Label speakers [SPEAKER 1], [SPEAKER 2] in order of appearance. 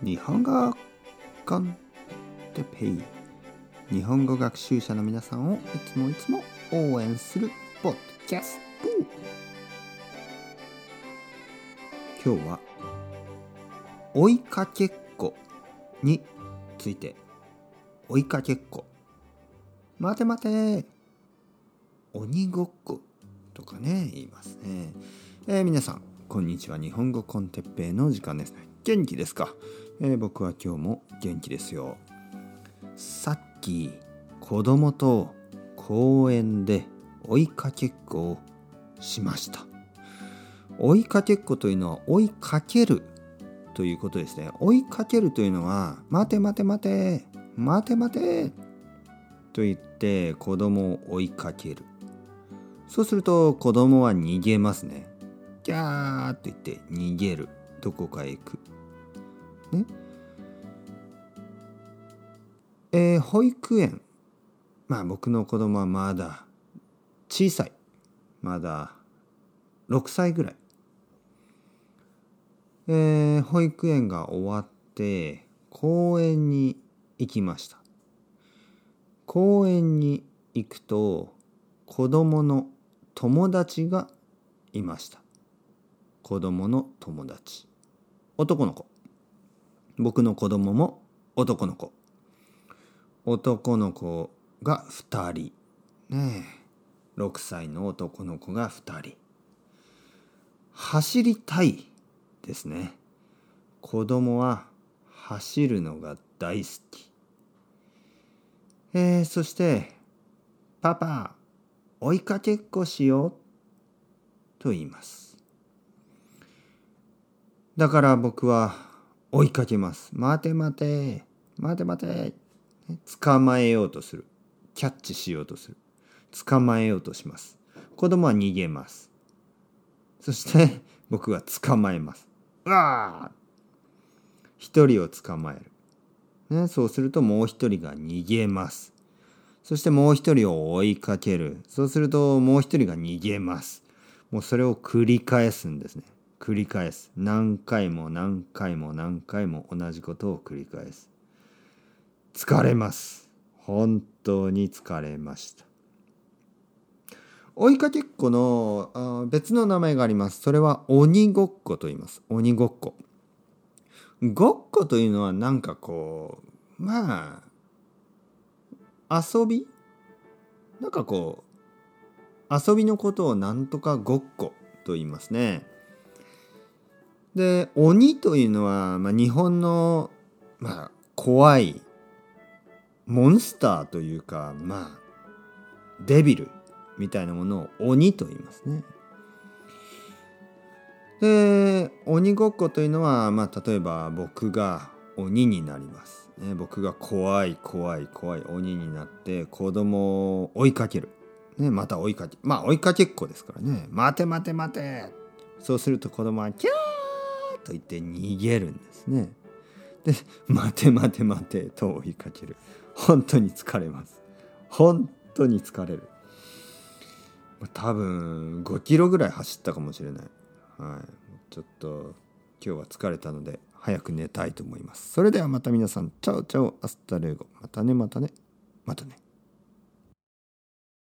[SPEAKER 1] 日本語コンテペイ日本語学習者の皆さんをいつもいつも応援するポッドキャスト今日は追いかけっこについて追いかけっこ。待て待て。鬼ごっことかね言いますね、えー、皆さんこんにちは。日本語コンテッペイの時間です元気ですか、えー、僕は今日も元気ですよ。さっき子供と公園で追いかけっこをしました。追いかけっこというのは追いかけるということですね。追いかけるというのは待て待て待て待て待てと言って子供を追いかける。そうすると子供は逃げますね。キャーって言って逃げる。どこかへ行く。ねえー、保育園。まあ僕の子供はまだ小さい。まだ6歳ぐらい、えー、保育園が終わって公園に行きました。公園に行くと子供の友達がいました。子供の友達。男の子。僕の子供も男の子。男の子が2人。ねえ。6歳の男の子が2人。走りたいですね。子供は走るのが大好き。えー、そして「パパ追いかけっこしよう」と言います。だから僕は追いかけます。待て待て、待て待て。捕まえようとする。キャッチしようとする。捕まえようとします。子供は逃げます。そして僕は捕まえます。うわ一人を捕まえる。ね、そうするともう一人が逃げます。そしてもう一人を追いかける。そうするともう一人が逃げます。もうそれを繰り返すんですね。繰り返す。何回も何回も何回も同じことを繰り返す。疲れます。本当に疲れました。追いかけっこの別の名前があります。それは鬼ごっこと言います。鬼ごっこ。ごっこというのはなんかこうまあ遊び？なんかこう遊びのことをなんとかごっこと言いますね。で鬼というのは、まあ、日本の、まあ、怖いモンスターというかまあデビルみたいなものを鬼と言いますね。で鬼ごっこというのは、まあ、例えば僕が鬼になります。ね、僕が怖い怖い怖い鬼になって子供を追いかける。ね、また追いかけまあ追いかけっこですからね待て待て待てそうすると子供はキャーと言って逃げるんですね。で「待て待て待て」と追いかける。本当に疲れます。本当に疲れる。多分5キロぐらい走ったかもしれない、はい、ちょっと今日は疲れたので早く寝たいと思います。それではまた皆さん。 Chao chao。Hasta luego。またねまたね。またね。